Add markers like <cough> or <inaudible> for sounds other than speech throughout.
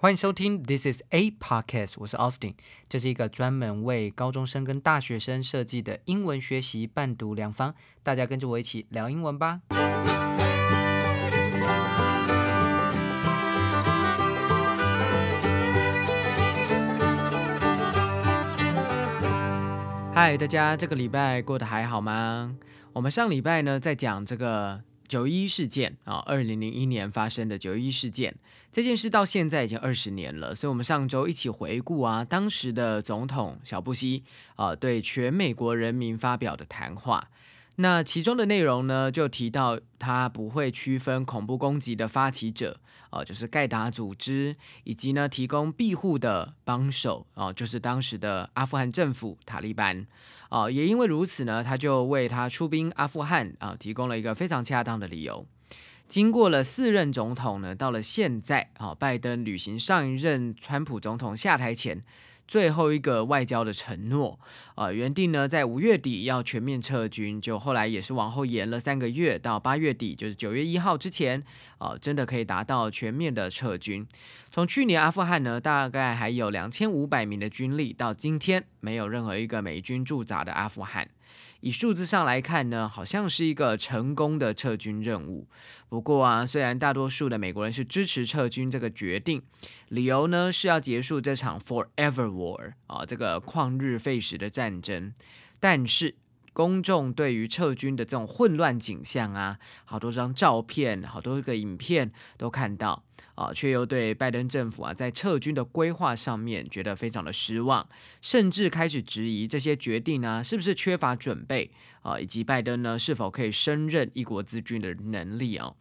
欢迎收听 This is a podcast，我是 Austin，这是一个专门为高中生跟大学生设计的英文学习伴读良方，大家跟着我一起聊英文吧。嗨，大家这个礼拜过得还好吗？我们上礼拜呢在讲这个。九一事件啊，二零零一年发生的九一事件，这件事到现在已经二十年了，所以我们上周一起回顾啊，当时的总统小布希啊对全美国人民发表的谈话。那其中的内容呢，就提到他不会区分恐怖攻击的发起者，哦，就是盖达组织，以及呢提供庇护的帮手，哦，就是当时的阿富汗政府塔利班，哦，也因为如此呢，他就为他出兵阿富汗啊提供了一个非常恰当的理由。经过了四任总统呢，到了现在，啊，拜登履行上一任川普总统下台前。最后一个外交的承诺，呃，原定呢在五月底要全面撤军，就后来也是往后延了三个月，到八月底，就是九月一号之前，呃，真的可以达到全面的撤军。从去年阿富汗呢，大概还有两千五百名的军力，到今天没有任何一个美军驻扎的阿富汗。以数字上来看呢，好像是一个成功的撤军任务。不过啊，虽然大多数的美国人是支持撤军这个决定，理由呢是要结束这场 Forever War 啊，这个旷日费时的战争，但是。公众对于撤军的这种混乱景象啊，好多张照片、好多个影片都看到啊，却又对拜登政府啊在撤军的规划上面觉得非常的失望，甚至开始质疑这些决定呢是不是缺乏准备啊，以及拜登呢是否可以升任一国之君的能力啊。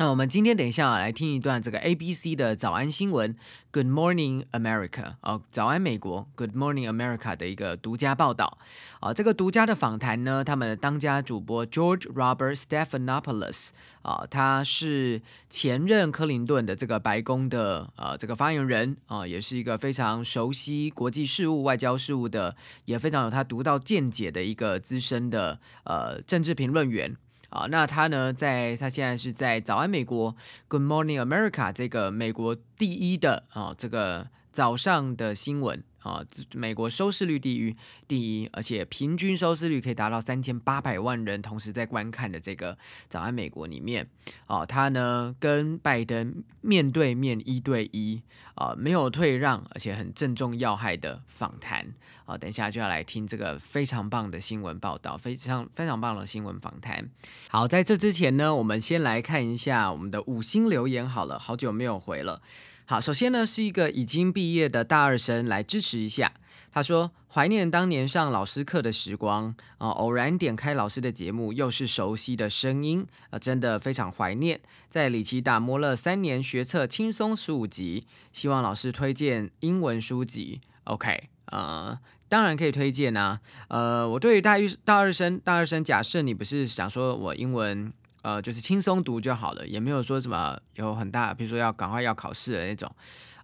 那我们今天等一下来听一段这个 ABC 的早安新闻，Good Morning America 哦，早安美国，Good Morning America 的一个独家报道啊。这个独家的访谈呢，他们的当家主播 George Robert Stephanopoulos 啊，他是前任克林顿的这个白宫的呃这个发言人啊，也是一个非常熟悉国际事务、外交事务的，也非常有他独到见解的一个资深的呃政治评论员。啊，那他呢，在他现在是在早安美国 Good Morning America 这个美国第一的啊这个早上的新闻。啊，美国收视率第一，第一，而且平均收视率可以达到三千八百万人同时在观看的这个《早安美国》里面，啊，他呢跟拜登面对面一对一，啊，没有退让，而且很正中要害的访谈，啊，等一下就要来听这个非常棒的新闻报道，非常非常棒的新闻访谈。好，在这之前呢，我们先来看一下我们的五星留言，好了，好久没有回了。好，首先呢是一个已经毕业的大二生来支持一下。他说：“怀念当年上老师课的时光啊，偶然点开老师的节目，又是熟悉的声音啊，真的非常怀念。在里奇打磨了三年学测轻松十五级，希望老师推荐英文书籍。OK，呃，当然可以推荐啊。呃，我对于大一、大二生、大二生，假设你不是想说我英文。”呃，就是轻松读就好了，也没有说什么有很大，比如说要赶快要考试的那种，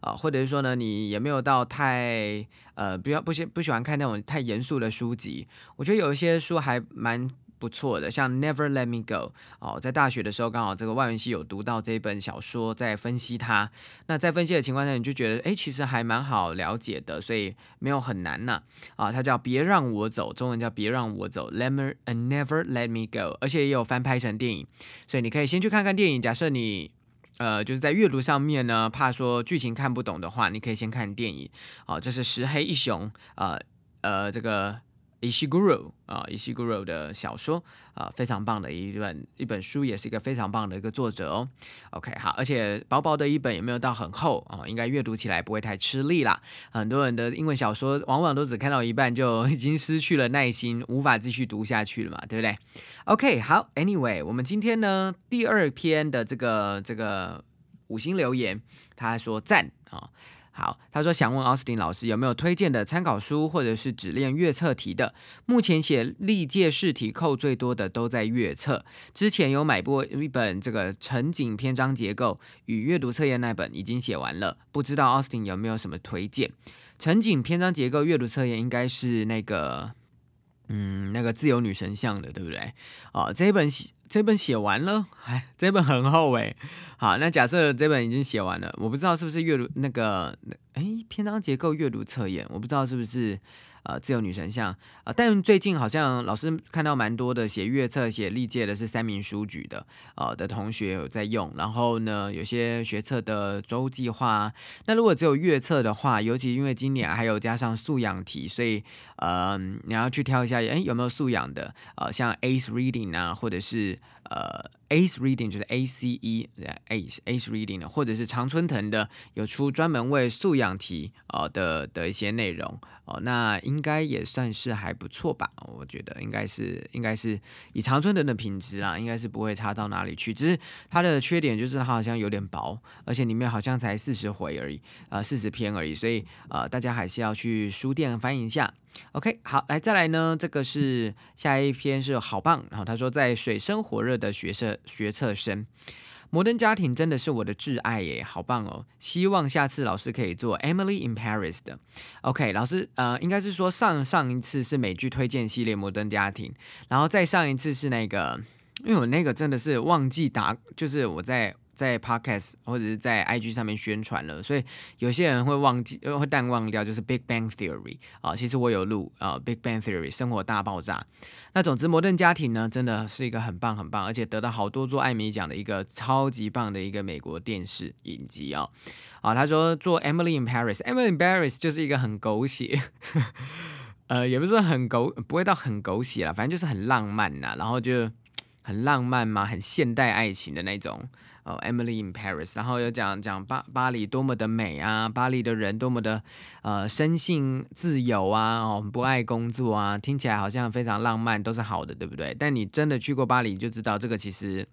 啊，或者是说呢，你也没有到太呃，不要不喜不喜欢看那种太严肃的书籍，我觉得有一些书还蛮。不错的，像 Never Let Me Go 哦，在大学的时候刚好这个外文系有读到这本小说，在分析它。那在分析的情况下，你就觉得哎，其实还蛮好了解的，所以没有很难呐。啊，它叫别让我走，中文叫别让我走，Never and Never Let Me Go，而且也有翻拍成电影，所以你可以先去看看电影。假设你呃就是在阅读上面呢，怕说剧情看不懂的话，你可以先看电影。哦，这是石黑一雄，呃呃这个。Ishiguro 啊，Ishiguro 的小说啊，非常棒的一本一本书，也是一个非常棒的一个作者哦。OK，好，而且薄薄的一本，也没有到很厚啊，应该阅读起来不会太吃力啦。很多人的英文小说往往都只看到一半，就已经失去了耐心，无法继续读下去了嘛，对不对？OK，好，Anyway，我们今天呢第二篇的这个这个五星留言，他说赞啊。好，他说想问奥斯汀老师有没有推荐的参考书，或者是只练阅测题的？目前写历届试题扣最多的都在阅测。之前有买过一本这个沉景篇章结构与阅读测验那本，已经写完了，不知道奥斯汀有没有什么推荐？沉景篇章结构阅读测验应该是那个，嗯，那个自由女神像的，对不对？哦，这一本这本写完了，<laughs> 哎，这本很厚哎。好，那假设这本已经写完了，我不知道是不是阅读那个，哎，篇章结构阅读测验，我不知道是不是。呃，自由女神像啊，但最近好像老师看到蛮多的写月测、写历届的是三明书局的呃的同学有在用，然后呢，有些学测的周计划。那如果只有月测的话，尤其因为今年还有加上素养题，所以呃，你要去挑一下，哎，有没有素养的？呃，像 Ace Reading 啊，或者是呃。Ace Reading 就是 A C E Ace Ace Reading，或者是常春藤的，有出专门为素养题呃的的一些内容哦，那应该也算是还不错吧？我觉得应该是应该是以常春藤的品质啦，应该是不会差到哪里去。只是它的缺点就是它好像有点薄，而且里面好像才四十回而已，呃，四十篇而已，所以呃，大家还是要去书店翻一下。OK，好，来再来呢，这个是下一篇是好棒，然后他说在水深火热的学社。学测生，摩登家庭真的是我的挚爱耶，好棒哦！希望下次老师可以做 Emily in Paris 的。OK，老师，呃，应该是说上上一次是美剧推荐系列摩登家庭，然后再上一次是那个，因为我那个真的是忘记打，就是我在。在 Podcast 或者是在 IG 上面宣传了，所以有些人会忘记，会淡忘掉，就是 Big Bang Theory 啊。其实我有录啊，Big Bang Theory 生活大爆炸。那总之，摩登家庭呢，真的是一个很棒很棒，而且得到好多座艾米奖的一个超级棒的一个美国电视影集啊。啊，他说做 Emily in Paris，Emily in Paris 就是一个很狗血，<laughs> 呃，也不是很狗，不会到很狗血了，反正就是很浪漫呐，然后就很浪漫嘛，很现代爱情的那种。哦，Emily in Paris，然后又讲讲巴巴黎多么的美啊，巴黎的人多么的呃生性自由啊，哦不爱工作啊，听起来好像非常浪漫，都是好的，对不对？但你真的去过巴黎，就知道这个其实，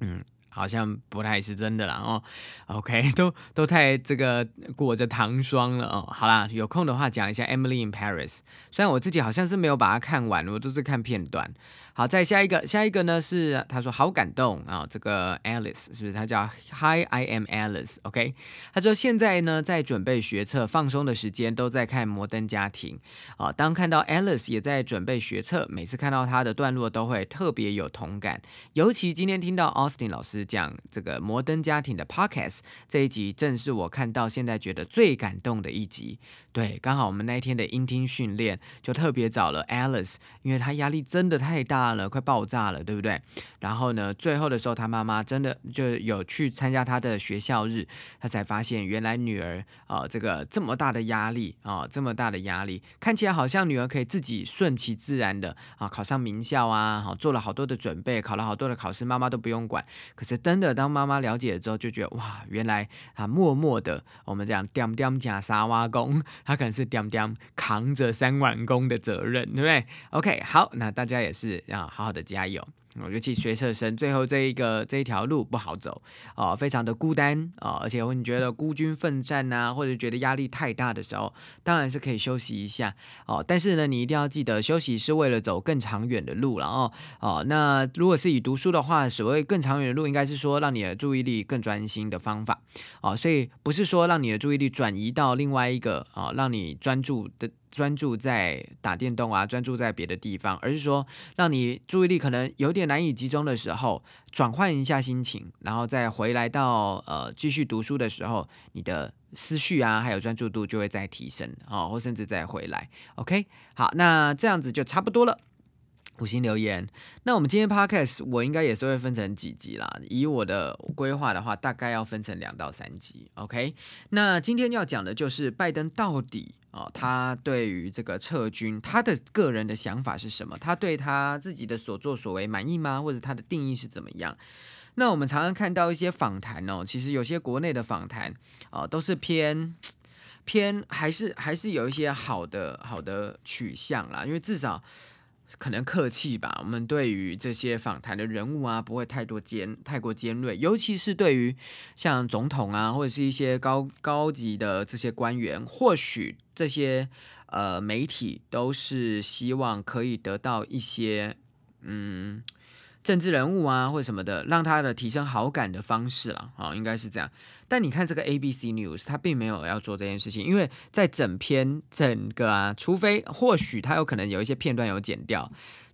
嗯。好像不太是真的啦哦，OK，<laughs> 都都太这个裹着糖霜了哦。好啦，有空的话讲一下《Emily in Paris》，虽然我自己好像是没有把它看完，我都是看片段。好，再下一个，下一个呢是他说好感动啊，这个 Alice 是不是？他叫 Hi，I am Alice，OK。他说现在呢在准备学测，放松的时间都在看《摩登家庭》啊。当看到 Alice 也在准备学测，每次看到他的段落都会特别有同感，尤其今天听到 Austin 老师。讲这个摩登家庭的 podcast 这一集，正是我看到现在觉得最感动的一集。对，刚好我们那一天的音听训练就特别找了 Alice，因为她压力真的太大了，快爆炸了，对不对？然后呢，最后的时候，她妈妈真的就有去参加她的学校日，她才发现原来女儿啊，这个这么大的压力啊，这么大的压力，看起来好像女儿可以自己顺其自然的啊，考上名校啊，好做了好多的准备，考了好多的考试，妈妈都不用管。可是真的，当妈妈了解了之后，就觉得哇，原来啊，默默的我们讲掂掂假沙挖工。他可能是掂掂扛着三碗工的责任，对不对？OK，好，那大家也是要好好的加油。尤其学车生最后这一个这一条路不好走哦，非常的孤单哦，而且你觉得孤军奋战呐，或者觉得压力太大的时候，当然是可以休息一下哦。但是呢，你一定要记得休息是为了走更长远的路了哦哦。那如果是以读书的话，所谓更长远的路，应该是说让你的注意力更专心的方法哦。所以不是说让你的注意力转移到另外一个啊，让你专注的。专注在打电动啊，专注在别的地方，而是说让你注意力可能有点难以集中的时候，转换一下心情，然后再回来到呃继续读书的时候，你的思绪啊，还有专注度就会再提升哦，或甚至再回来。OK，好，那这样子就差不多了。五星留言。那我们今天 podcast 我应该也是会分成几集啦。以我的规划的话，大概要分成两到三集。OK，那今天要讲的就是拜登到底啊，他对于这个撤军，他的个人的想法是什么？他对他自己的所作所为满意吗？或者他的定义是怎么样？那我们常常看到一些访谈哦，其实有些国内的访谈啊，都是偏偏还是还是有一些好的好的取向啦，因为至少。可能客气吧，我们对于这些访谈的人物啊，不会太多尖太过尖锐，尤其是对于像总统啊，或者是一些高高级的这些官员，或许这些呃媒体都是希望可以得到一些嗯。政治人物啊，或者什么的，让他的提升好感的方式了啊，应该是这样。但你看这个 ABC News，他并没有要做这件事情，因为在整篇整个啊，除非或许他有可能有一些片段有剪掉，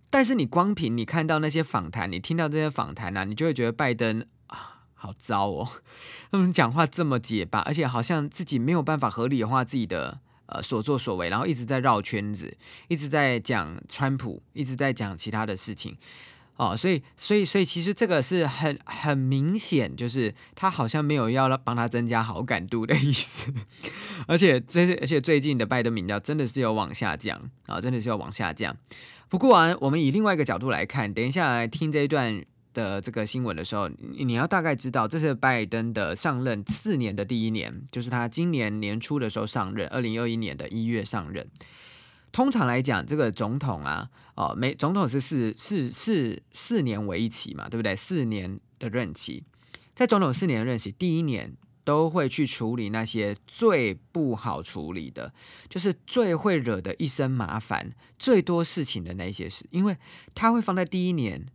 但是你光凭你看到那些访谈，你听到这些访谈呢，你就会觉得拜登啊，好糟哦，<laughs> 他们讲话这么结巴，而且好像自己没有办法合理化自己的呃所作所为，然后一直在绕圈子，一直在讲川普，一直在讲其他的事情。哦，所以，所以，所以，其实这个是很很明显，就是他好像没有要帮他增加好感度的意思，<laughs> 而且，这而且最近的拜登民调真的是有往下降啊，真的是要往下降。不过啊，我们以另外一个角度来看，等一下来听这一段的这个新闻的时候，你要大概知道，这是拜登的上任四年的第一年，就是他今年年初的时候上任，二零二一年的一月上任。通常来讲，这个总统啊，哦，每总统是四四四四年为一期嘛，对不对？四年的任期，在总统四年的任期第一年，都会去处理那些最不好处理的，就是最会惹的一身麻烦、最多事情的那些事，因为他会放在第一年。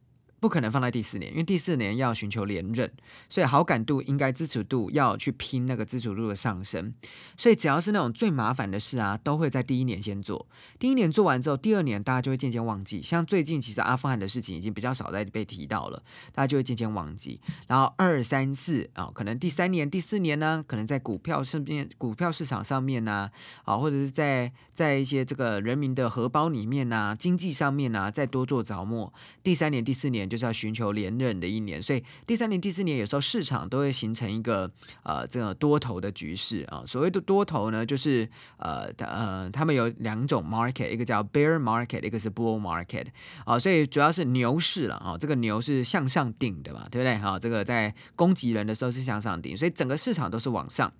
不可能放在第四年，因为第四年要寻求连任，所以好感度应该支持度要去拼那个支持度的上升。所以只要是那种最麻烦的事啊，都会在第一年先做。第一年做完之后，第二年大家就会渐渐忘记。像最近其实阿富汗的事情已经比较少再被提到了，大家就会渐渐忘记。然后二三四啊，可能第三年、第四年呢，可能在股票上面、股票市场上面呢，啊，或者是在在一些这个人民的荷包里面呢，经济上面呢，再多做着墨。第三年、第四年。就是要寻求连任的一年，所以第三年、第四年有时候市场都会形成一个呃这个多头的局势啊。所谓的多头呢，就是呃呃，他们有两种 market，一个叫 bear market，一个是 bull market 啊。所以主要是牛市了啊，这个牛是向上顶的嘛，对不对？哈，这个在攻击人的时候是向上顶，所以整个市场都是往上。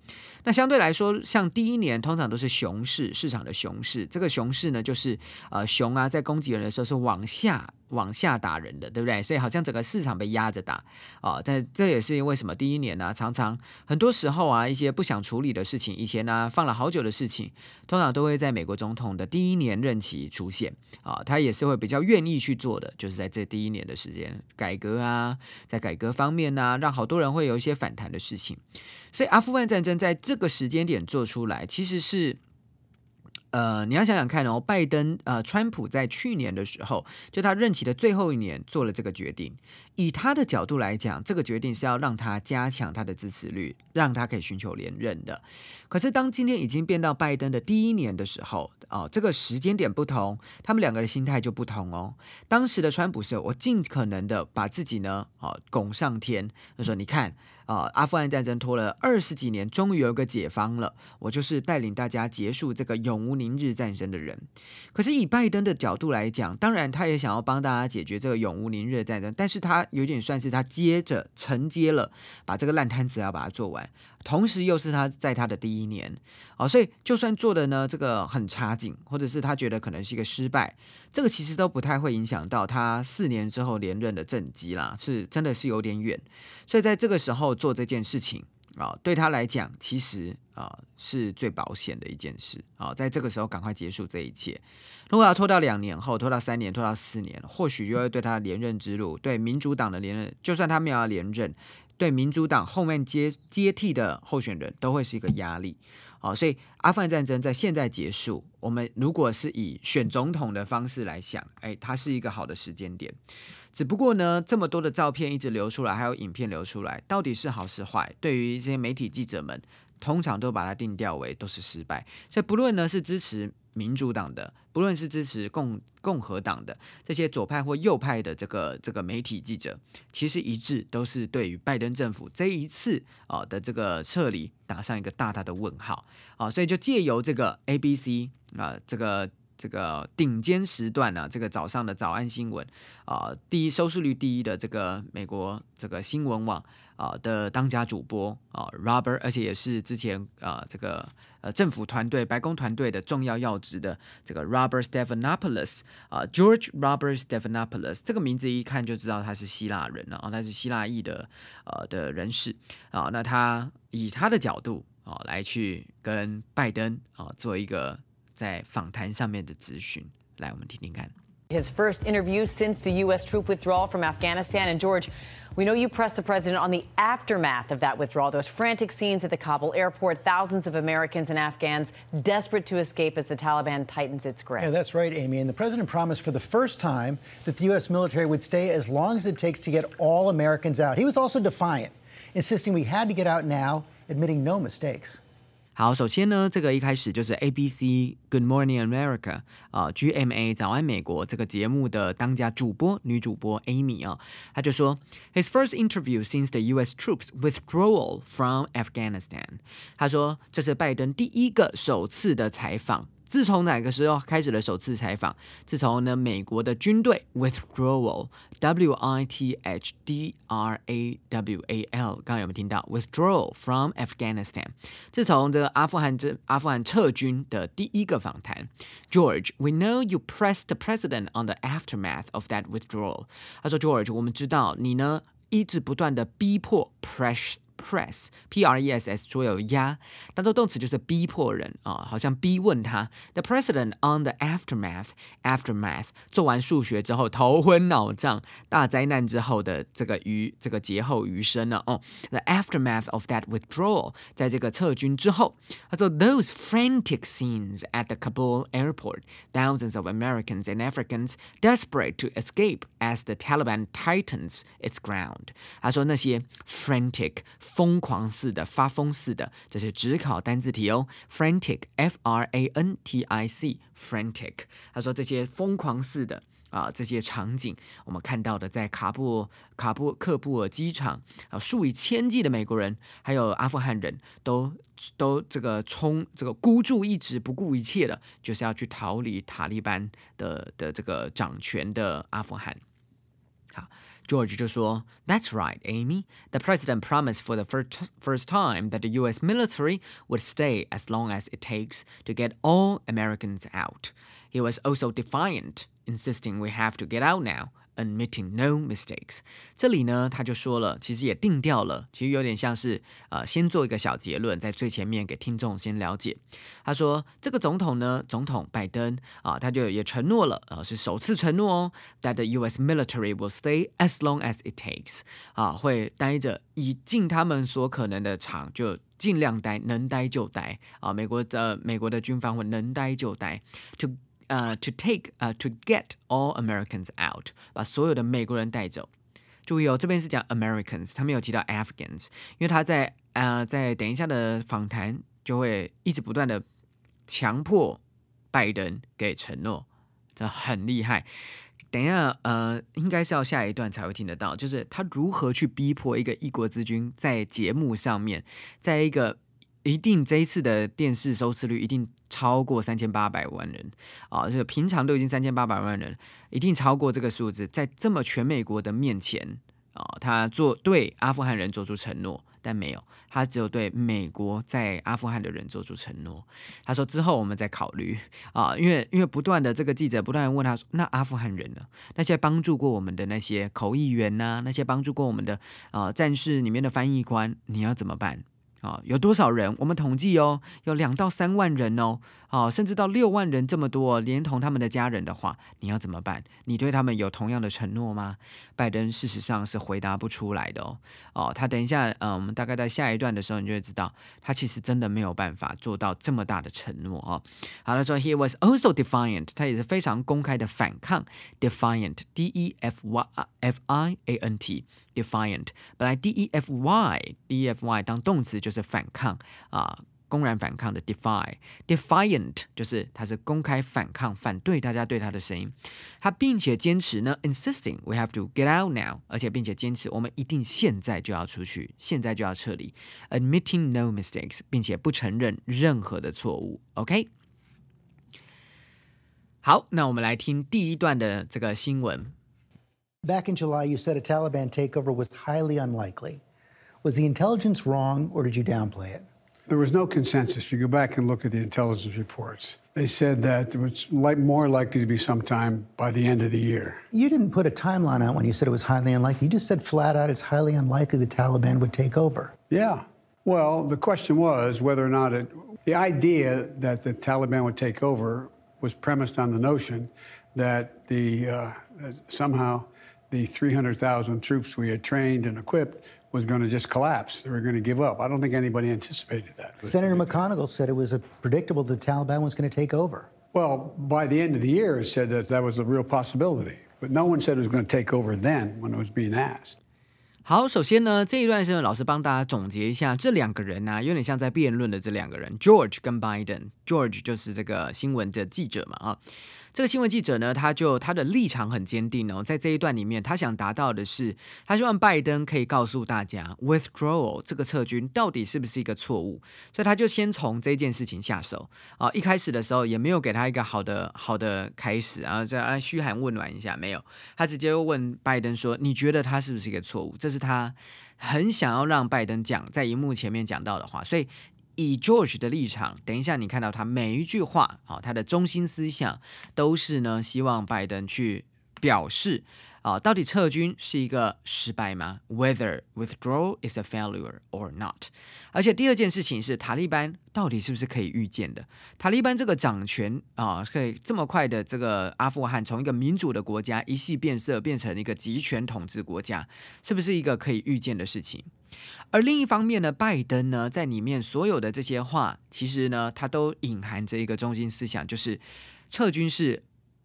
那相对来说，像第一年通常都是熊市，市场的熊市。这个熊市呢，就是呃熊啊，在攻击人的时候是往下。往下打人的，对不对？所以好像整个市场被压着打啊。但这也是因为什么第一年呢，常常很多时候啊，一些不想处理的事情，以前呢放了好久的事情，通常都会在美国总统的第一年任期出现啊。他也是会比较愿意去做的，就是在这第一年的时间改革啊，在改革方面呢，让好多人会有一些反弹的事情。所以阿富汗战争在这个时间点做出来，其实是。呃，你要想想看哦，拜登呃，川普在去年的时候，就他任期的最后一年做了这个决定。以他的角度来讲，这个决定是要让他加强他的支持率，让他可以寻求连任的。可是当今天已经变到拜登的第一年的时候，哦，这个时间点不同，他们两个的心态就不同哦。当时的川普是我尽可能的把自己呢，哦，拱上天，他说：“你看。”啊，阿富汗战争拖了二十几年，终于有个解方了。我就是带领大家结束这个永无宁日战争的人。可是以拜登的角度来讲，当然他也想要帮大家解决这个永无宁日的战争，但是他有点算是他接着承接了，把这个烂摊子要把它做完。同时又是他在他的第一年，哦，所以就算做的呢这个很差劲，或者是他觉得可能是一个失败，这个其实都不太会影响到他四年之后连任的政绩啦，是真的是有点远。所以在这个时候做这件事情啊，对他来讲其实啊是最保险的一件事啊，在这个时候赶快结束这一切。如果要拖到两年后，拖到三年，拖到四年，或许就会对他连任之路，对民主党的连任，就算他没有要连任。对民主党后面接接替的候选人都会是一个压力，好，所以阿富汗战争在现在结束，我们如果是以选总统的方式来想，哎，它是一个好的时间点。只不过呢，这么多的照片一直流出来，还有影片流出来，到底是好是坏？对于一些媒体记者们，通常都把它定调为都是失败。所以不论呢是支持。民主党的，不论是支持共共和党的这些左派或右派的这个这个媒体记者，其实一致都是对于拜登政府这一次啊的这个撤离打上一个大大的问号啊，所以就借由这个 ABC 啊这个这个顶尖时段呢，这个早上的早安新闻啊，第一收视率第一的这个美国这个新闻网。啊的当家主播啊，Robert，而且也是之前啊这个呃政府团队、白宫团队的重要要职的这个 Robert Stephanopoulos 啊，George Robert Stephanopoulos，这个名字一看就知道他是希腊人啊，他是希腊裔的呃的人士啊，那他以他的角度啊来去跟拜登啊做一个在访谈上面的咨询，来我们听听看。His first interview since the U.S. troop withdrawal from Afghanistan and George. We know you pressed the president on the aftermath of that withdrawal, those frantic scenes at the Kabul airport, thousands of Americans and Afghans desperate to escape as the Taliban tightens its grip. Yeah, that's right, Amy. And the president promised for the first time that the U.S. military would stay as long as it takes to get all Americans out. He was also defiant, insisting we had to get out now, admitting no mistakes. 好，首先呢，这个一开始就是 ABC Good Morning America 啊，GMA 早安美国这个节目的当家主播女主播 Amy 啊，她就说，His first interview since the U.S. troops withdrawal from Afghanistan。她说这是拜登第一个首次的采访。自从哪个时候开始的首次采访？自从呢美国的军队 withdrawal，W I T H D R A W A L，刚刚有没有听到 withdrawal from Afghanistan？自从这个阿富汗这阿富汗撤军的第一个访谈，George，we know you pressed the president on the aftermath of that withdrawal。他说，George，我们知道你呢一直不断的逼迫 press。 press p r e s s 说有压，当做动词就是逼迫人啊，好像逼问他。The president on the aftermath aftermath 做完数学之后头昏脑胀，大灾难之后的这个余这个劫后余生呢？哦，the aftermath of that withdrawal 在这个撤军之后，他说 those frantic scenes at the Kabul airport, thousands of Americans and Africans desperate to escape as the Taliban tightens its ground。他说那些 frantic 疯狂似的、发疯似的，这是只考单字题哦。frantic，f r a n t i c，frantic。他说这些疯狂似的啊，这些场景，我们看到的在卡布卡布克布尔机场啊，数以千计的美国人还有阿富汗人都都这个冲这个孤注一掷、不顾一切的，就是要去逃离塔利班的的这个掌权的阿富汗。George 就说：“That's right, Amy. The president promised for the first first time that the U.S. military would stay as long as it takes to get all Americans out. He was also defiant, insisting we have to get out now. Admitting no mistakes。这里呢，他就说了，其实也定调了，其实有点像是呃，先做一个小结论，在最前面给听众先了解。他说，这个总统呢，总统拜登啊，他就也承诺了，呃，是首次承诺哦，that the U.S. military will stay as long as it takes，啊，会待着，以尽他们所可能的长，就尽量待，能待就待啊。美国的美国的军方会能待就待，to。呃，to take 呃，to get all Americans out，把所有的美国人带走。注意哦，这边是讲 Americans，他没有提到 Afghans，因为他在呃，在等一下的访谈就会一直不断的强迫拜登给承诺，这很厉害。等一下，呃，应该是要下一段才会听得到，就是他如何去逼迫一个一国之君在节目上面，在一个。一定这一次的电视收视率一定超过三千八百万人啊！这个平常都已经三千八百万人，一定超过这个数字。在这么全美国的面前啊，他做对阿富汗人做出承诺，但没有，他只有对美国在阿富汗的人做出承诺。他说之后我们再考虑啊，因为因为不断的这个记者不断问他说，那阿富汗人呢？那些帮助过我们的那些口译员呐，那些帮助过我们的啊战士里面的翻译官，你要怎么办？啊，有多少人？我们统计哦，有两到三万人哦。哦，甚至到六万人这么多，连同他们的家人的话，你要怎么办？你对他们有同样的承诺吗？拜登事实上是回答不出来的哦。哦，他等一下，嗯，我们大概在下一段的时候，你就会知道，他其实真的没有办法做到这么大的承诺哦。好了，说 he was also defiant，他也是非常公开的反抗，defiant，d e f y f i a n t，defiant，本来 d e f y，d e f y 当动词就是反抗啊。公然反抗的 defy，defiant 就是他是公开反抗，反对大家对他的声音。他并且坚持呢，insisting we have to get out now，而且并且坚持我们一定现在就要出去，现在就要撤离。admitting no mistakes，并且不承认任何的错误。OK，好，那我们来听第一段的这个新闻。Back in July, you said a Taliban takeover was highly unlikely. Was the intelligence wrong, or did you downplay it? There was no consensus. If You go back and look at the intelligence reports. They said that it was like more likely to be sometime by the end of the year. You didn't put a timeline out when you said it was highly unlikely. You just said flat out it's highly unlikely the Taliban would take over. Yeah. Well, the question was whether or not it, the idea that the Taliban would take over was premised on the notion that the uh, somehow the 300,000 troops we had trained and equipped was going to just collapse. They were going to give up. I don't think anybody anticipated that. Senator McConnell said it was predictable the Taliban was going to take over. Well, by the end of the year, it said that that was a real possibility. But no one said it was going to take over then when it was being asked. 好，首先呢，这一段是老师帮大家总结一下，这两个人呢、有点像在辩论的这两个人，George 跟 Biden。George 就是这个新闻的记者嘛，啊， 这个新闻记者呢，他就他的立场很坚定哦，在这一段里面，他想达到的是，他希望拜登可以告诉大家，withdrawal 这个撤军到底是不是一个错误，所以他就先从这件事情下手啊。一开始的时候也没有给他一个好的好的开始啊，这啊嘘寒问暖一下没有，他直接问拜登说，你觉得他是不是一个错误？这是他很想要让拜登讲在荧幕前面讲到的话，所以。以 George 的立场，等一下你看到他每一句话啊，他的中心思想都是呢，希望拜登去表示啊，到底撤军是一个失败吗？Whether withdrawal is a failure or not。而且第二件事情是，塔利班到底是不是可以预见的？塔利班这个掌权啊，可以这么快的这个阿富汗从一个民主的国家一系变色变成一个集权统治国家，是不是一个可以预见的事情？而另一方面呢，拜登呢，在里面所有的这些话，其实呢，他都隐含着一个中心思想，就是撤军是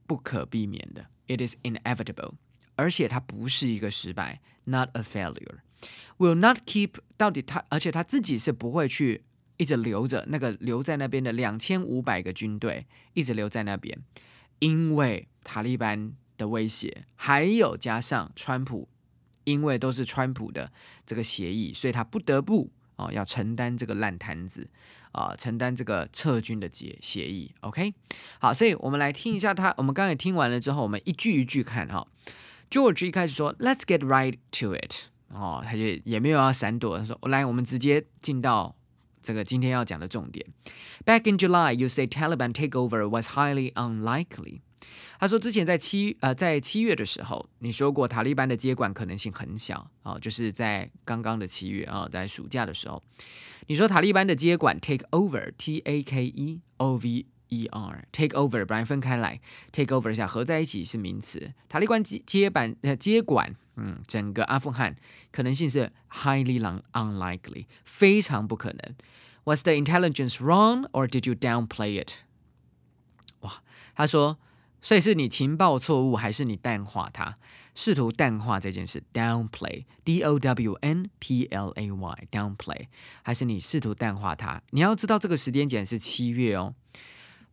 不可避免的，it is inevitable，而且它不是一个失败，not a failure，will not keep。到底他，而且他自己是不会去一直留着那个留在那边的两千五百个军队，一直留在那边，因为塔利班的威胁，还有加上川普。因为都是川普的这个协议，所以他不得不哦要承担这个烂摊子啊，承担这个撤军的协协议。OK，好，所以我们来听一下他。我们刚才听完了之后，我们一句一句看哈。George 一开始说 "Let's get right to it"，哦，他就也没有要闪躲，他说来，我们直接进到这个今天要讲的重点。Back in July, you say Taliban takeover was highly unlikely. 他说，之前在七呃在七月的时候，你说过塔利班的接管可能性很小啊，就是在刚刚的七月啊，在暑假的时候，你说塔利班的接管 take over T A K E O V E R take over 本来分开来 take over 一下合在一起是名词，塔利班接接板呃接管嗯整个阿富汗可能性是 highly unlikely 非常不可能。Was the intelligence wrong or did you downplay it？哇，他说。所以是你情报错误，还是你淡化它，试图淡化这件事？Downplay，D O W N P L A Y，downplay，还是你试图淡化它？你要知道这个时间点是七月哦，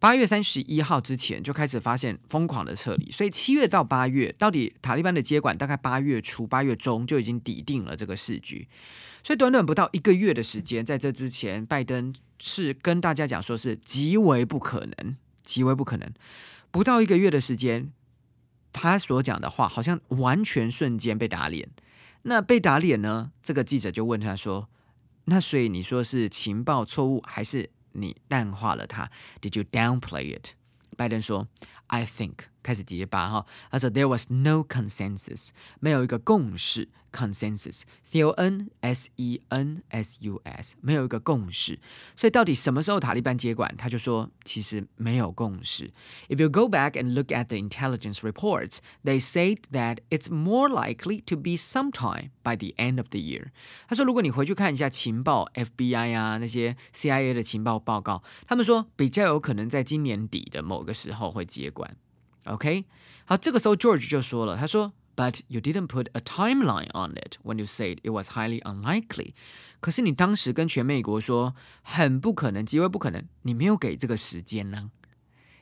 八月三十一号之前就开始发现疯狂的撤离，所以七月到八月，到底塔利班的接管大概八月初、八月中就已经抵定了这个市局，所以短短不到一个月的时间，在这之前，拜登是跟大家讲说是极为不可能，极为不可能。不到一个月的时间，他所讲的话好像完全瞬间被打脸。那被打脸呢？这个记者就问他说：“那所以你说是情报错误，还是你淡化了它？Did you downplay it？” 拜登说：“I think。”开始结巴哈，他说 There was no consensus，没有一个共识。consensus，c o n s e n s u s，没有一个共识。所以到底什么时候塔利班接管？他就说其实没有共识。If you go back and look at the intelligence reports, they say that it's more likely to be sometime by the end of the year。他说，如果你回去看一下情报，FBI 啊那些 CIA 的情报报告，他们说比较有可能在今年底的某个时候会接管。 OK，好，这个时候 George 就说了，他说，But you didn't put a timeline on it when you said it was highly unlikely。可是你当时跟全美国说很不可能，极为不可能，你没有给这个时间呢。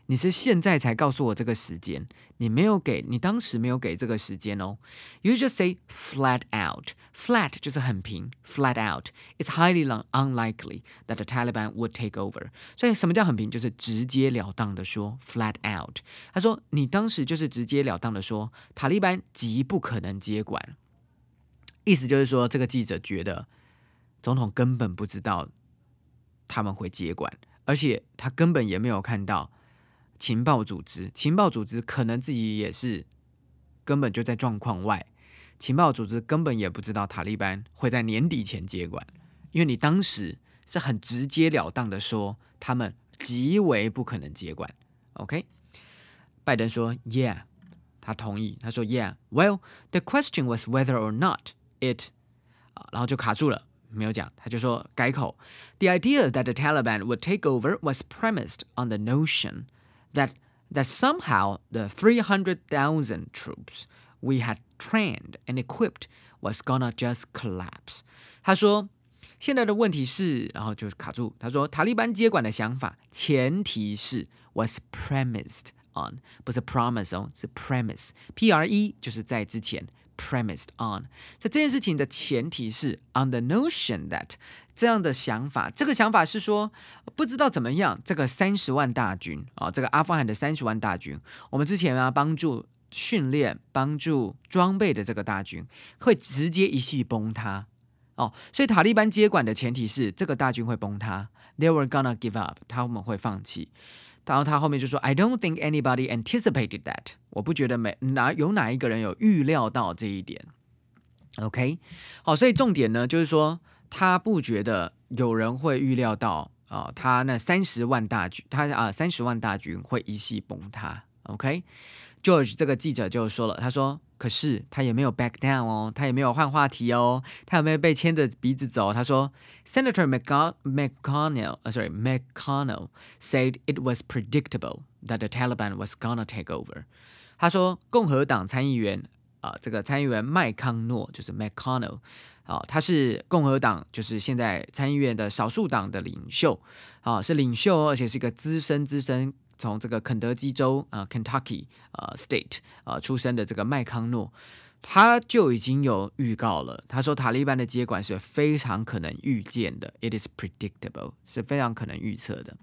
你是现在才告诉我这个时间，你没有给你当时没有给这个时间哦。You just say flat out. Flat 就是很平，flat out. It's highly unlikely that the Taliban would take over. 所以什么叫很平？就是直截了当的说，flat out。他说你当时就是直截了当的说，塔利班极不可能接管。意思就是说，这个记者觉得总统根本不知道他们会接管，而且他根本也没有看到。情报组织，情报组织可能自己也是根本就在状况外。情报组织根本也不知道塔利班会在年底前接管，因为你当时是很直截了当的说他们极为不可能接管。OK，拜登说：“Yeah，他同意，他说，Yeah, well, the question was whether or not it，然后就卡住了，没有讲，他就说改口。The idea that the Taliban would take over was premised on the notion that that somehow the 300,000 troops we had trained and equipped was gonna just collapse。他说。现在的问题是，然后就卡住。他说，塔利班接管的想法，前提是 was premised on，不是 promise 哦，是 premise，P R E 就是在之前 premised on。所以这件事情的前提是 on the notion that 这样的想法，这个想法是说，不知道怎么样，这个三十万大军啊，这个阿富汗的三十万大军，我们之前啊帮助训练、帮助装备的这个大军，会直接一系崩塌。哦，所以塔利班接管的前提是这个大军会崩塌，they were gonna give up，他们会放弃。然后他后面就说，I don't think anybody anticipated that，我不觉得每哪有哪一个人有预料到这一点。OK，好，所以重点呢就是说，他不觉得有人会预料到啊，他那三十万大军，他啊三十万大军会一系崩塌。OK，George 这个记者就说了，他说。可是他也没有 back down 哦，他也没有换话题哦，他有没有被牵着鼻子走？他说，Senator McConnell，呃，sorry McConnell said it was predictable that the Taliban was gonna take over。他说，共和党参议员啊，这个参议员麦康诺就是 McConnell 啊，他是共和党，就是现在参议院的少数党的领袖啊，是领袖，而且是一个资深资深。从这个肯德基州啊，Kentucky 啊 State 啊出生的这个麦康诺，他就已经有预告了。他说，塔利班的接管是非常可能预见的，it is predictable，是非常可能预测的。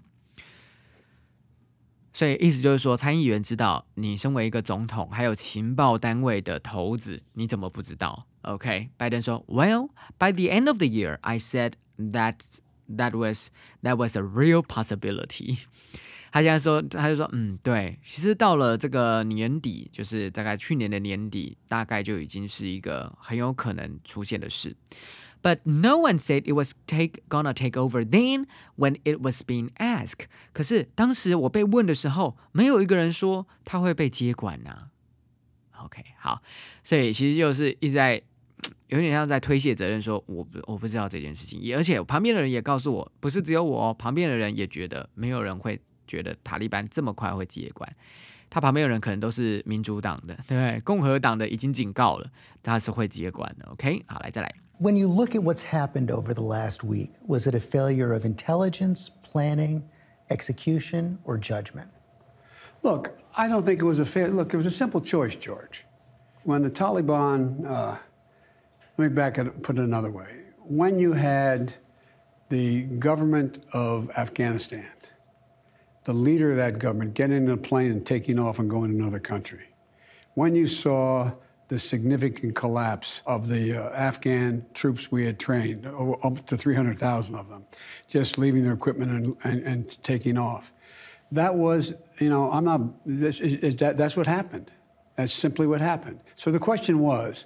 所以意思就是说，参议员知道你身为一个总统，还有情报单位的头子，你怎么不知道？OK，拜登说，Well, by the end of the year, I said that that was that was a real possibility。<laughs> 他现在说，他就说，嗯，对，其实到了这个年底，就是大概去年的年底，大概就已经是一个很有可能出现的事。But no one said it was take gonna take over then when it was being asked。可是当时我被问的时候，没有一个人说他会被接管呐。OK，好，所以其实就是一直在有点像在推卸责任，说我不我不知道这件事情，而且旁边的人也告诉我，不是只有我哦，旁边的人也觉得没有人会。觉得塔利班这么快会接管，他旁边的人可能都是民主党的，对？共和党的已经警告了，他是会接管的。OK，好，来再来。When you look at what's happened over the last week, was it a failure of intelligence, planning, execution, or judgment? Look, I don't think it was a failure. Look, it was a simple choice, George. When the Taliban, uh, let me back it, put it another way. When you had the government of Afghanistan the leader of that government getting in a plane and taking off and going to another country. When you saw the significant collapse of the uh, Afghan troops we had trained, up to 300,000 of them, just leaving their equipment and, and, and, taking off. That was, you know, I'm not, this, that, that's what happened. That's simply what happened. So the question was,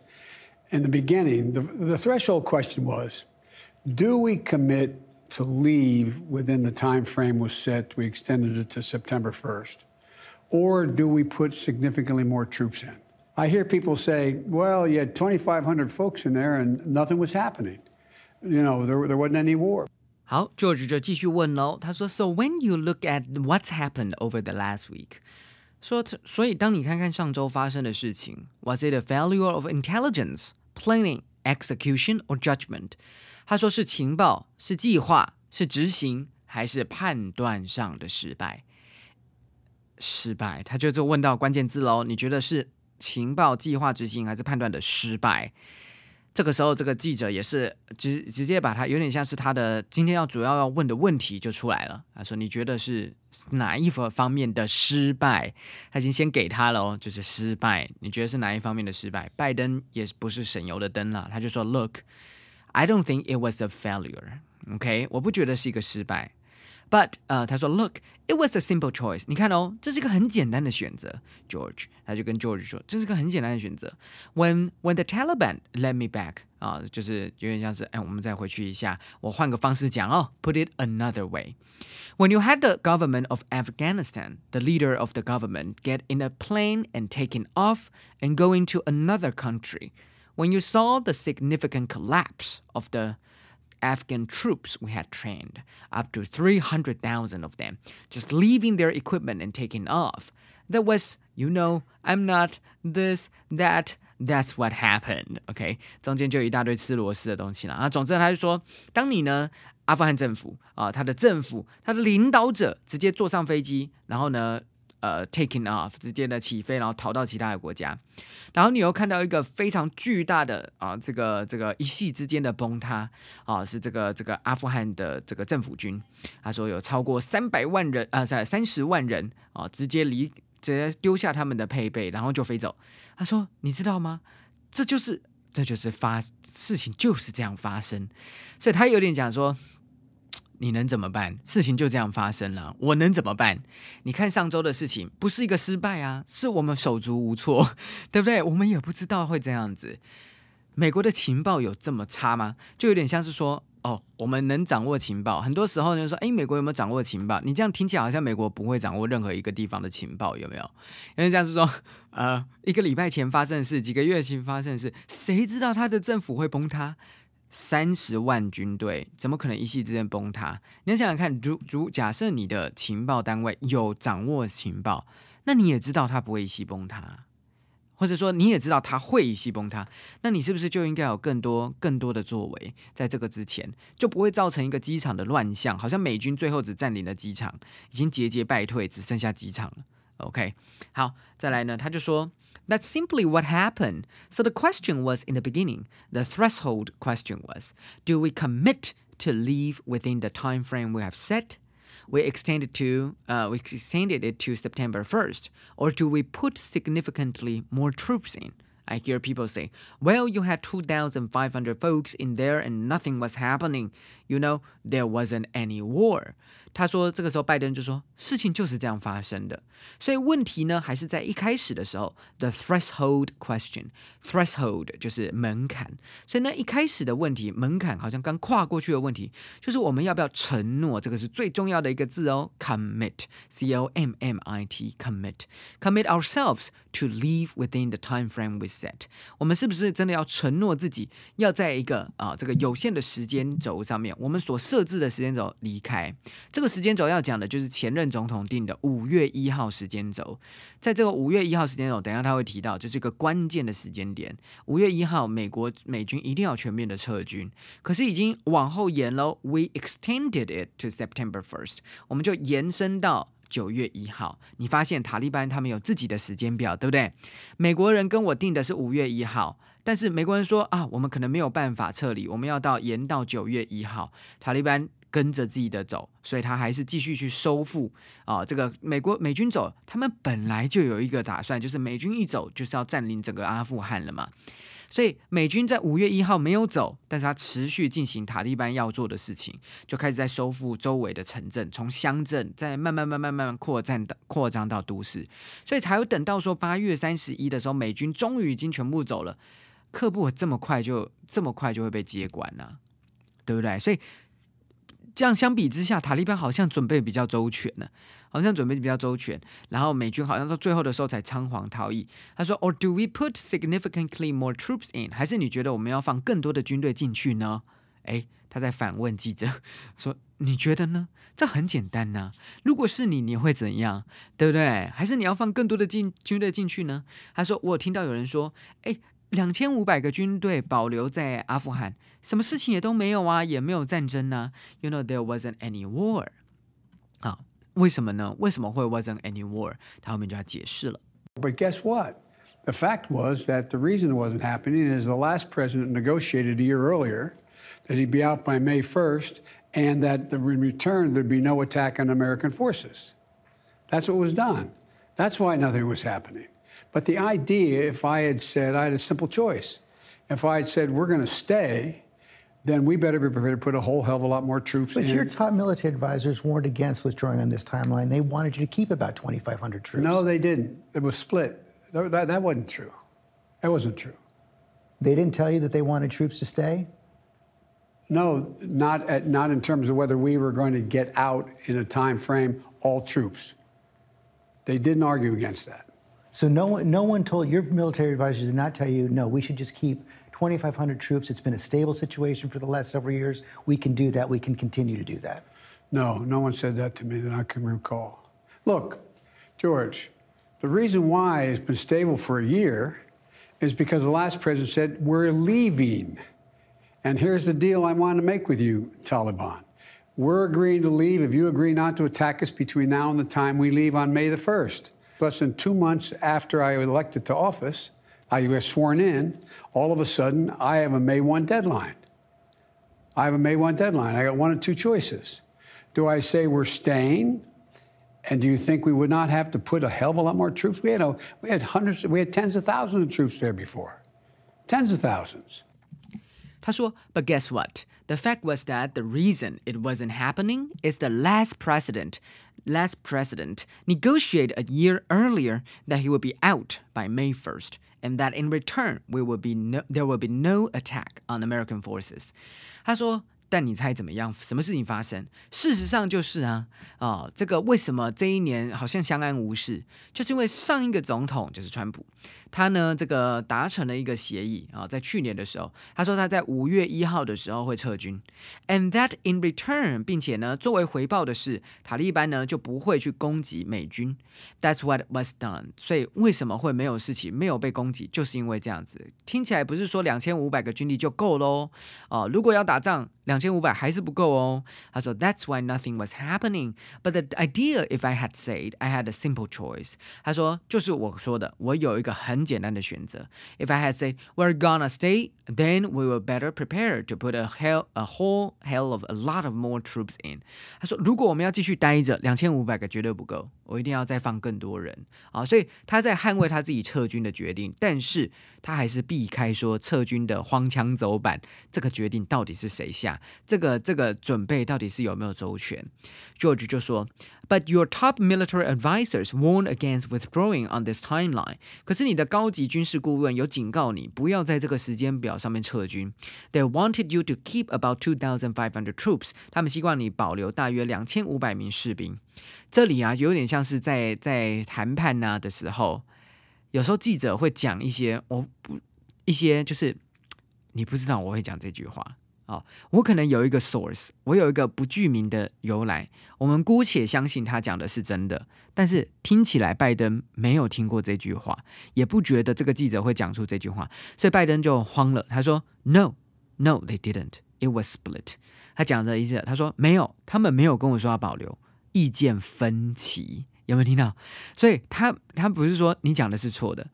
in the beginning, the, the threshold question was, do we commit to leave within the time frame was set. We extended it to September 1st. Or do we put significantly more troops in? I hear people say, well, you had 2,500 folks in there and nothing was happening. You know, there, there wasn't any war. 好，George 就继续问喽。他说：“So when you look at what's happened over the last week，说，所以当你看看上周发生的事情，was it a failure of intelligence, planning, execution, or judgment？他说是情报、是计划、是执行，还是判断上的失败？失败，他就就问到关键字喽。你觉得是 情报、计划、执行，还是判断的失败？这个时候，这个记者也是直直接把他有点像是他的今天要主要要问的问题就出来了。他说：“你觉得是哪一方面的失败？”他已经先给他了哦，就是失败。你觉得是哪一方面的失败？拜登也不是省油的灯了，他就说：“Look。” I don't think it was a failure. OK，我不觉得是一个失败。But 呃，他说，Look, it was a simple choice。你看哦，这是一个很简单的选择。George，他就跟 George 说，这是个很简单的选择。When when the Taliban let me back，啊，就是有点像是，哎，我们再回去一下，我换个方式讲哦。Put it another way. When you had the government of Afghanistan, the leader of the government get in a plane and taking off and going to another country. When you saw the significant collapse of the Afghan troops we had trained, up to 300,000 of them, just leaving their equipment and taking off. That was, you know, I'm not this, that, that's what happened. OK，中间就有一大堆吃螺丝的东西了啊。总之，他就说，当你呢，阿富汗政府啊，他的政府，他的领导者直接坐上飞机，然后呢， 呃，taking off，直接的起飞，然后逃到其他的国家。然后你又看到一个非常巨大的啊，这个这个一系之间的崩塌啊，是这个这个阿富汗的这个政府军，他说有超过三百万人啊，在三十万人啊，直接离直接丢下他们的配备，然后就飞走。他说，你知道吗？这就是这就是发事情就是这样发生，所以他有点讲说。你能怎么办？事情就这样发生了，我能怎么办？你看上周的事情，不是一个失败啊，是我们手足无措，<laughs> 对不对？我们也不知道会这样子。美国的情报有这么差吗？就有点像是说，哦，我们能掌握情报，很多时候就说，哎，美国有没有掌握情报？你这样听起来好像美国不会掌握任何一个地方的情报，有没有？因为这样是说，呃，一个礼拜前发生的事，几个月前发生的事，谁知道他的政府会崩塌？三十万军队怎么可能一夕之间崩塌？你要想想看，如如假设你的情报单位有掌握情报，那你也知道它不会一夕崩塌，或者说你也知道它会一夕崩塌，那你是不是就应该有更多更多的作为，在这个之前就不会造成一个机场的乱象？好像美军最后只占领了机场，已经节节败退，只剩下机场了。OK，好，再来呢，他就说。That's simply what happened. So the question was in the beginning, the threshold question was, do we commit to leave within the time frame we have set? We extended to uh, we extended it to September 1st, or do we put significantly more troops in? I hear people say, well, you had 2,500 folks in there and nothing was happening. You know, there wasn't any war. 他说，这个时候拜登就说，事情就是这样发生的。所以问题呢，还是在一开始的时候，the threshold question，threshold 就是门槛。所以呢，一开始的问题，门槛好像刚跨过去的问题，就是我们要不要承诺？这个是最重要的一个字哦，commit，c o m m i t，commit，commit ourselves to live within the time frame we set。我们是不是真的要承诺自己，要在一个啊这个有限的时间轴上面， 我们所设置的时间轴离开？这个时间轴要讲的就是前任总统定的五月一号时间轴，在这个五月一号时间轴，等下他会提到，这是一个关键的时间点。五月一号，美国美军一定要全面的撤军，可是已经往后延喽。We extended it to September first，我们就延伸到九月一号。你发现塔利班他们有自己的时间表，对不对？美国人跟我定的是五月一号，但是美国人说啊，我们可能没有办法撤离，我们要到延到九月一号。塔利班。跟着自己的走，所以他还是继续去收复啊。这个美国美军走，他们本来就有一个打算，就是美军一走就是要占领整个阿富汗了嘛。所以美军在五月一号没有走，但是他持续进行塔利班要做的事情，就开始在收复周围的城镇，从乡镇再慢慢慢慢慢慢扩展到扩张到都市，所以才有等到说八月三十一的时候，美军终于已经全部走了。克布这么快就这么快就会被接管呢？对不对？所以。这样相比之下，塔利班好像准备比较周全呢，好像准备比较周全。然后美军好像到最后的时候才仓皇逃逸。他说：“Or do we put significantly more troops in？还是你觉得我们要放更多的军队进去呢？”哎，他在反问记者说：“你觉得呢？这很简单呐。如果是你，你会怎样？对不对？还是你要放更多的进军队进去呢？”他说：“我听到有人说，哎。”两千五百个军队保留在阿富汗，什么事情也都没有啊，也没有战争呢。You know there wasn't any war。啊，为什么呢？为什么会 wasn't any war？他后面就要解释了。But guess what? The fact was that the reason it wasn't happening is the last president negotiated a year earlier that he'd be out by May 1st and that the, in return there'd be no attack on American forces. That's what was done. That's why nothing was happening. But the idea, if I had said, I had a simple choice. If I had said, we're going to stay, then we better be prepared to put a whole hell of a lot more troops But in. But your top military advisors warned against withdrawing on this timeline. They wanted you to keep about 2,500 troops. No, they didn't. It was split. That, that, that wasn't true. That wasn't true. They didn't tell you that they wanted troops to stay? No, not, at, not in terms of whether we were going to get out in a time frame, all troops. They didn't argue against that. So no one, no one told your military advisors did not tell you, no, we should just keep 2,500 troops. It's been a stable situation for the last several years. We can do that. We can continue to do that. No, no one said that to me that I can recall. Look, George, the reason why it's been stable for a year is because the last president said, we're leaving. And here's the deal I want to make with you, Taliban. We're agreeing to leave if you agree not to attack us between now and the time we leave on May the 1st. Less than two months after I was elected to office, I was sworn in, all of a sudden, I have a May 1 deadline. I have a May 1 deadline. I got one of two choices. Do I say we're staying? And do you think we would not have to put a hell of a lot more troops? We had, a, we had hundreds, we had tens of thousands of troops there before. Tens of thousands. 他说，But guess what? The fact was that the reason it wasn't happening is the last president, last president negotiated a year earlier that he would be out by May 1st, and that in return we will be no, there will be no attack on American forces. 他说。但你猜怎么样？什么事情发生？事实上就是啊，啊、这个为什么这一年好像相安无事？就是因为上一个总统就是川普，他呢这个达成了一个协议啊，在去年的时候，他说他在五月一号的时候会撤军，and that in return，并且呢作为回报的是，塔利班呢就不会去攻击美军。That's what was done。所以为什么会没有事情，没有被攻击，就是因为这样子。听起来不是说两千五百个军力就够喽，哦，如果要打仗，两千五百还是不够哦。他说 That's why nothing was happening. But the idea, if I had said, I had a simple choice. 他说就是我说的，我有一个很简单的选择。If I had said we're gonna stay, then we were better prepared to put a hell a whole hell of a lot of more troops in. 他说如果我们要继续待着，两千五百个绝对不够， 我一定要再放更多人啊。所以他在捍卫他自己撤军的决定，但是他还是避开说撤军的荒腔走板。这个决定到底是谁下？这个这个准备到底是有没有周全？George 就说，But your top military advisers warned against withdrawing on this timeline。可是你的高级军事顾问有警告你，不要在这个时间表上面撤军。They wanted you to keep about two thousand five hundred troops。他们希望你保留大约两千五百名士兵。这里啊，有点像是在在谈判呐、的时候，有时候记者会讲一些我不一些就是你不知道我会讲这句话。哦，我可能有一个 source，我有一个不具名的由来，我们姑且相信他讲的是真的，但是听起来拜登没有听过这句话，也不觉得这个记者会讲出这句话，所以拜登就慌了，他说：“No, no, they didn't. It was split。”他讲的意思，他说没有，他们没有跟我说要保留，意见分歧，有没有听到？所以他他不是说你讲的是错的，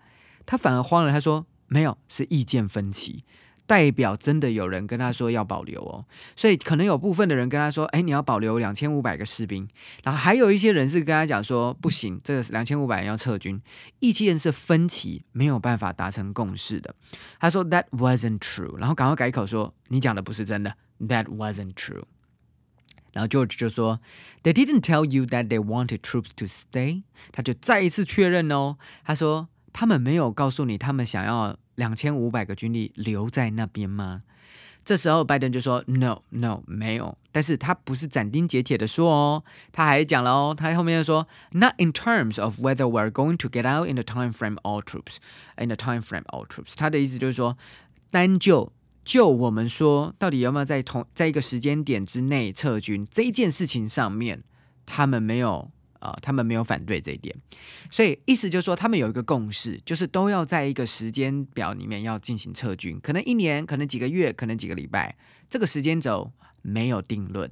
他反而慌了，他说没有，是意见分歧。代表真的有人跟他说要保留哦，所以可能有部分的人跟他说：“哎，你要保留两千五百个士兵。”然后还有一些人是跟他讲说：“不行，这个两千五百人要撤军。”意见是分歧，没有办法达成共识的。他说：“That wasn't true。”然后赶快改口说：“你讲的不是真的。”That wasn't true。然后 George 就说：“They didn't tell you that they wanted troops to stay。”他就再一次确认哦，他说：“他们没有告诉你他们想要。”两千五百个军力留在那边吗？这时候拜登就说 “No, no，没有。”但是他不是斩钉截铁的说哦，他还讲了哦，他后面又说 “Not in terms of whether we're going to get out in the time frame all troops, in the time frame all troops。”他的意思就是说，单就就我们说到底有没有在同在一个时间点之内撤军这一件事情上面，他们没有。啊、呃，他们没有反对这一点，所以意思就是说，他们有一个共识，就是都要在一个时间表里面要进行撤军，可能一年，可能几个月，可能几个礼拜，这个时间轴没有定论。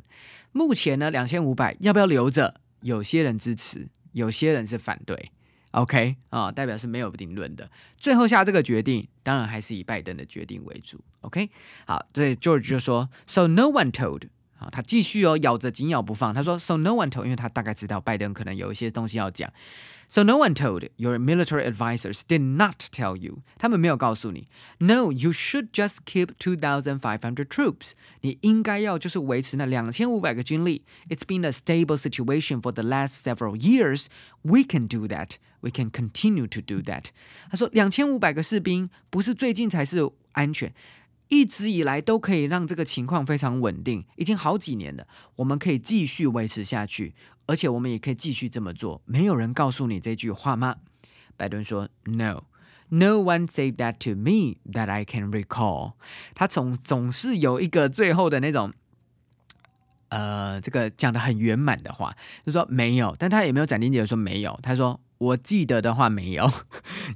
目前呢，两千五百要不要留着？有些人支持，有些人是反对。OK 啊，代表是没有定论的。最后下这个决定，当然还是以拜登的决定为主。OK，好，所以 George 就说：“So no one told。”啊，他继续哦，咬着紧咬不放。他说，So no one told，因为他大概知道拜登可能有一些东西要讲。So no one told your military advisors did not tell you，他们没有告诉你。No, you should just keep two thousand five hundred troops。你应该要就是维持那两千五百个军力。It's been a stable situation for the last several years. We can do that. We can continue to do that。他说，两千五百个士兵不是最近才是安全。 一直以来都可以让这个情况非常稳定，已经好几年了。我们可以继续维持下去，而且我们也可以继续这么做。没有人告诉你这句话吗？拜登说：“No, no one said that to me that I can recall。”他总总是有一个最后的那种，呃，这个讲的很圆满的话，就说没有，但他也没有斩钉截铁说没有。他说。我记得的话没有，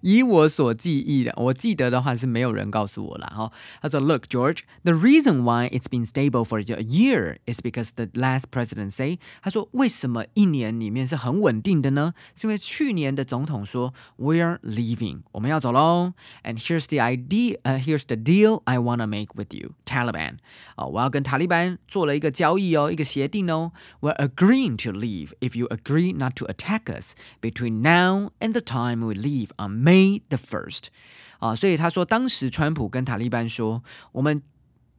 以我所记忆的，我记得的话是没有人告诉我了哈。他说：“Look, George, <laughs> the reason why it's been stable for a year is because the last president say。”他说：“为什么一年里面是很稳定的呢？是因为去年的总统说 We're leaving，我们要走喽。And here's the idea, uh, here's the deal I wanna make with you, Taliban。啊，我要跟塔利班做了一个交易哦，一个协定哦。We're agreeing to leave if you agree not to attack us between Now and the time we leave on May the first，啊，所以他说，当时川普跟塔利班说，我们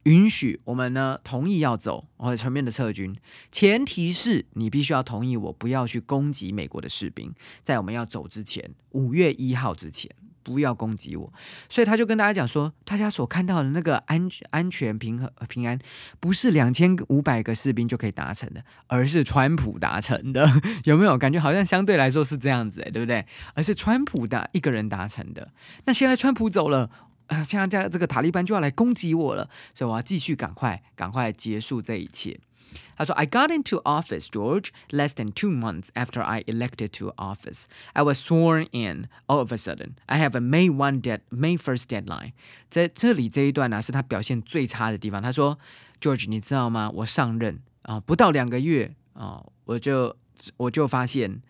允许我们呢同意要走，或者全面的撤军，前提是你必须要同意我不要去攻击美国的士兵，在我们要走之前，五月一号之前。不要攻击我，所以他就跟大家讲说，大家所看到的那个安安全平和平安，不是两千五百个士兵就可以达成的，而是川普达成的。<laughs> 有没有感觉好像相对来说是这样子，对不对？而是川普的一个人达成的。那现在川普走了，啊现在这个塔利班就要来攻击我了，所以我要继续赶快赶快结束这一切。他说：“I got into office, George, less than two months after I elected to office. I was sworn in. All of a sudden, I have a May one dead May first deadline. 在这里这一段呢，是他表现最差的地方。他说：‘George，你知道吗？我上任啊，不到两个月啊，我就我就发现，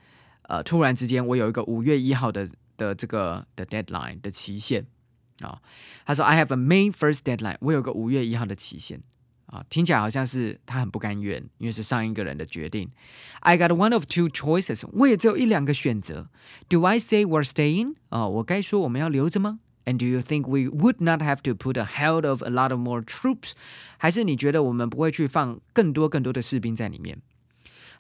呃，突然之间我有一个五月一号的的这个的 deadline 的期限啊。他说：‘I have a May first deadline. 我有个五月一号的期限。’ 啊，听起来好像是他很不甘愿，因为是上一个人的决定。I got one of two choices，我也只有一两个选择。Do I say we're staying？啊，我该说我们要留着吗？And do you think we would not have to put a hell of a lot of more troops？还是你觉得我们不会去放更多更多的士兵在里面？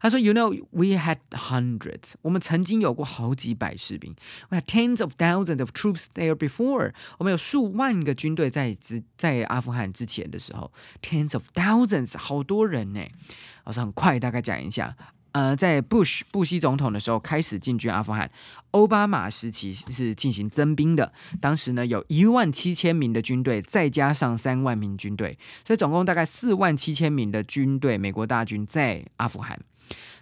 他说：“You know, we had hundreds. 我们曾经有过好几百士兵。We had tens of thousands of troops there before. 我们有数万个军队在之在阿富汗之前的时候，tens of thousands，好多人呢。老师很快，大概讲一下。呃，在 Bush 布希总统的时候开始进军阿富汗，奥巴马时期是进行增兵的。当时呢，有一万七千名的军队，再加上三万名军队，所以总共大概四万七千名的军队，美国大军在阿富汗。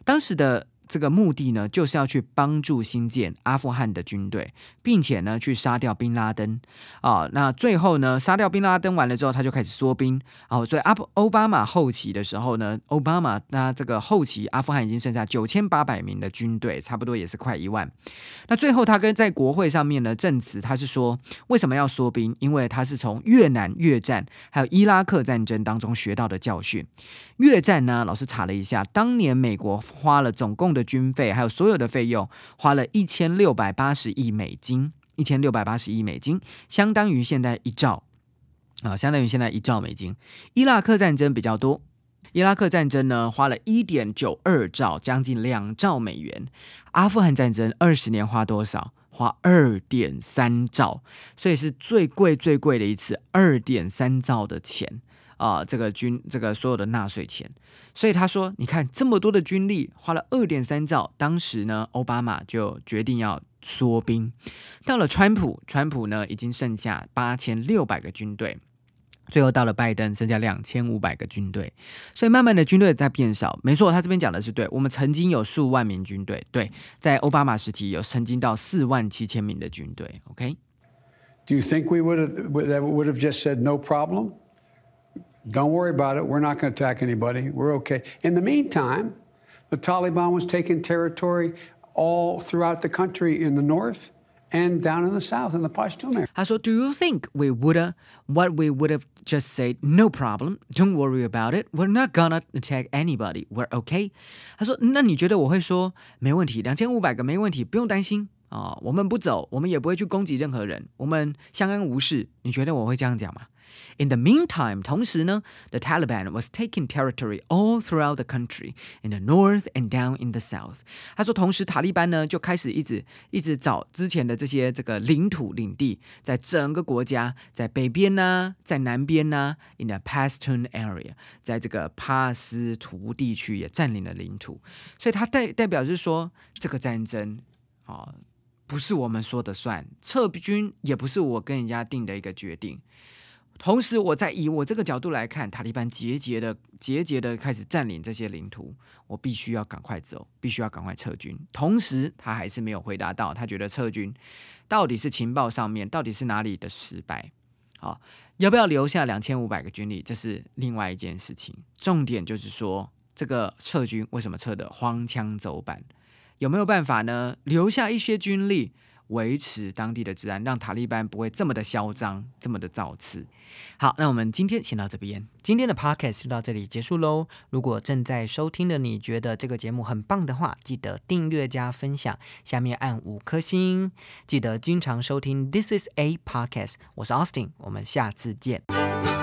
当时的。这个目的呢，就是要去帮助新建阿富汗的军队，并且呢，去杀掉宾拉登啊。那最后呢，杀掉宾拉登完了之后，他就开始缩兵啊。所以阿奥巴马后期的时候呢，奥巴马那这个后期阿富汗已经剩下九千八百名的军队，差不多也是快一万。那最后他跟在国会上面呢证词，他是说为什么要缩兵？因为他是从越南越战还有伊拉克战争当中学到的教训。越战呢，老师查了一下，当年美国花了总共的军费，还有所有的费用，花了一千六百八十亿美金，一千六百八十亿美金，相当于现在一兆啊，相当于现在一兆美金。伊拉克战争比较多，伊拉克战争呢花了一点九二兆，将近两兆美元。阿富汗战争二十年花多少？花二点三兆，所以是最贵最贵的一次，二点三兆的钱。啊，这个军这个所有的纳税钱，所以他说，你看这么多的军力，花了二点三兆，当时呢，奥巴马就决定要缩兵。到了川普，川普呢已经剩下八千六百个军队，最后到了拜登，剩下两千五百个军队，所以慢慢的军队在变少。没错，他这边讲的是对，我们曾经有数万名军队，对，在奥巴马时期有曾经到四万七千名的军队。OK？Do you think we would have would have just said no problem? Don't worry about it. We're not going to attack anybody. We're okay. In the meantime, the Taliban was taking territory all throughout the country in the north and down in the south in the Pashtun area. 他说，Do you think we would what we would have just said no problem? Don't worry about it. We're not gonna attack anybody. We're okay. 他说，那你觉得我会说没问题，两千五百个没问题，不用担心啊、我们不走，我们也不会去攻击任何人，我们相安无事。你觉得我会这样讲吗 ？In the meantime，同时呢，the Taliban was taking territory all throughout the country in the north and down in the south。他说，同时塔利班呢就开始一直一直找之前的这些这个领土领地，在整个国家，在北边呢，在南边呢，in the Pashtun area，在这个帕斯图地区也占领了领土。所以他代代表是说，这个战争啊、不是我们说的算，撤军也不是我跟人家定的一个决定。同时，我在以我这个角度来看，塔利班节节的、节节的开始占领这些领土，我必须要赶快走，必须要赶快撤军。同时，他还是没有回答到，他觉得撤军到底是情报上面，到底是哪里的失败？好，要不要留下两千五百个军力，这是另外一件事情。重点就是说，这个撤军为什么撤的荒腔走板？有没有办法呢？留下一些军力，维持当地的治安，让塔利班不会这么的嚣张，这么的造次。好，那我们今天先到这边，今天的 podcast 就到这里结束喽。如果正在收听的你觉得这个节目很棒的话，记得订阅加分享，下面按五颗星。记得经常收听 This is a podcast，我是 Austin，我们下次见。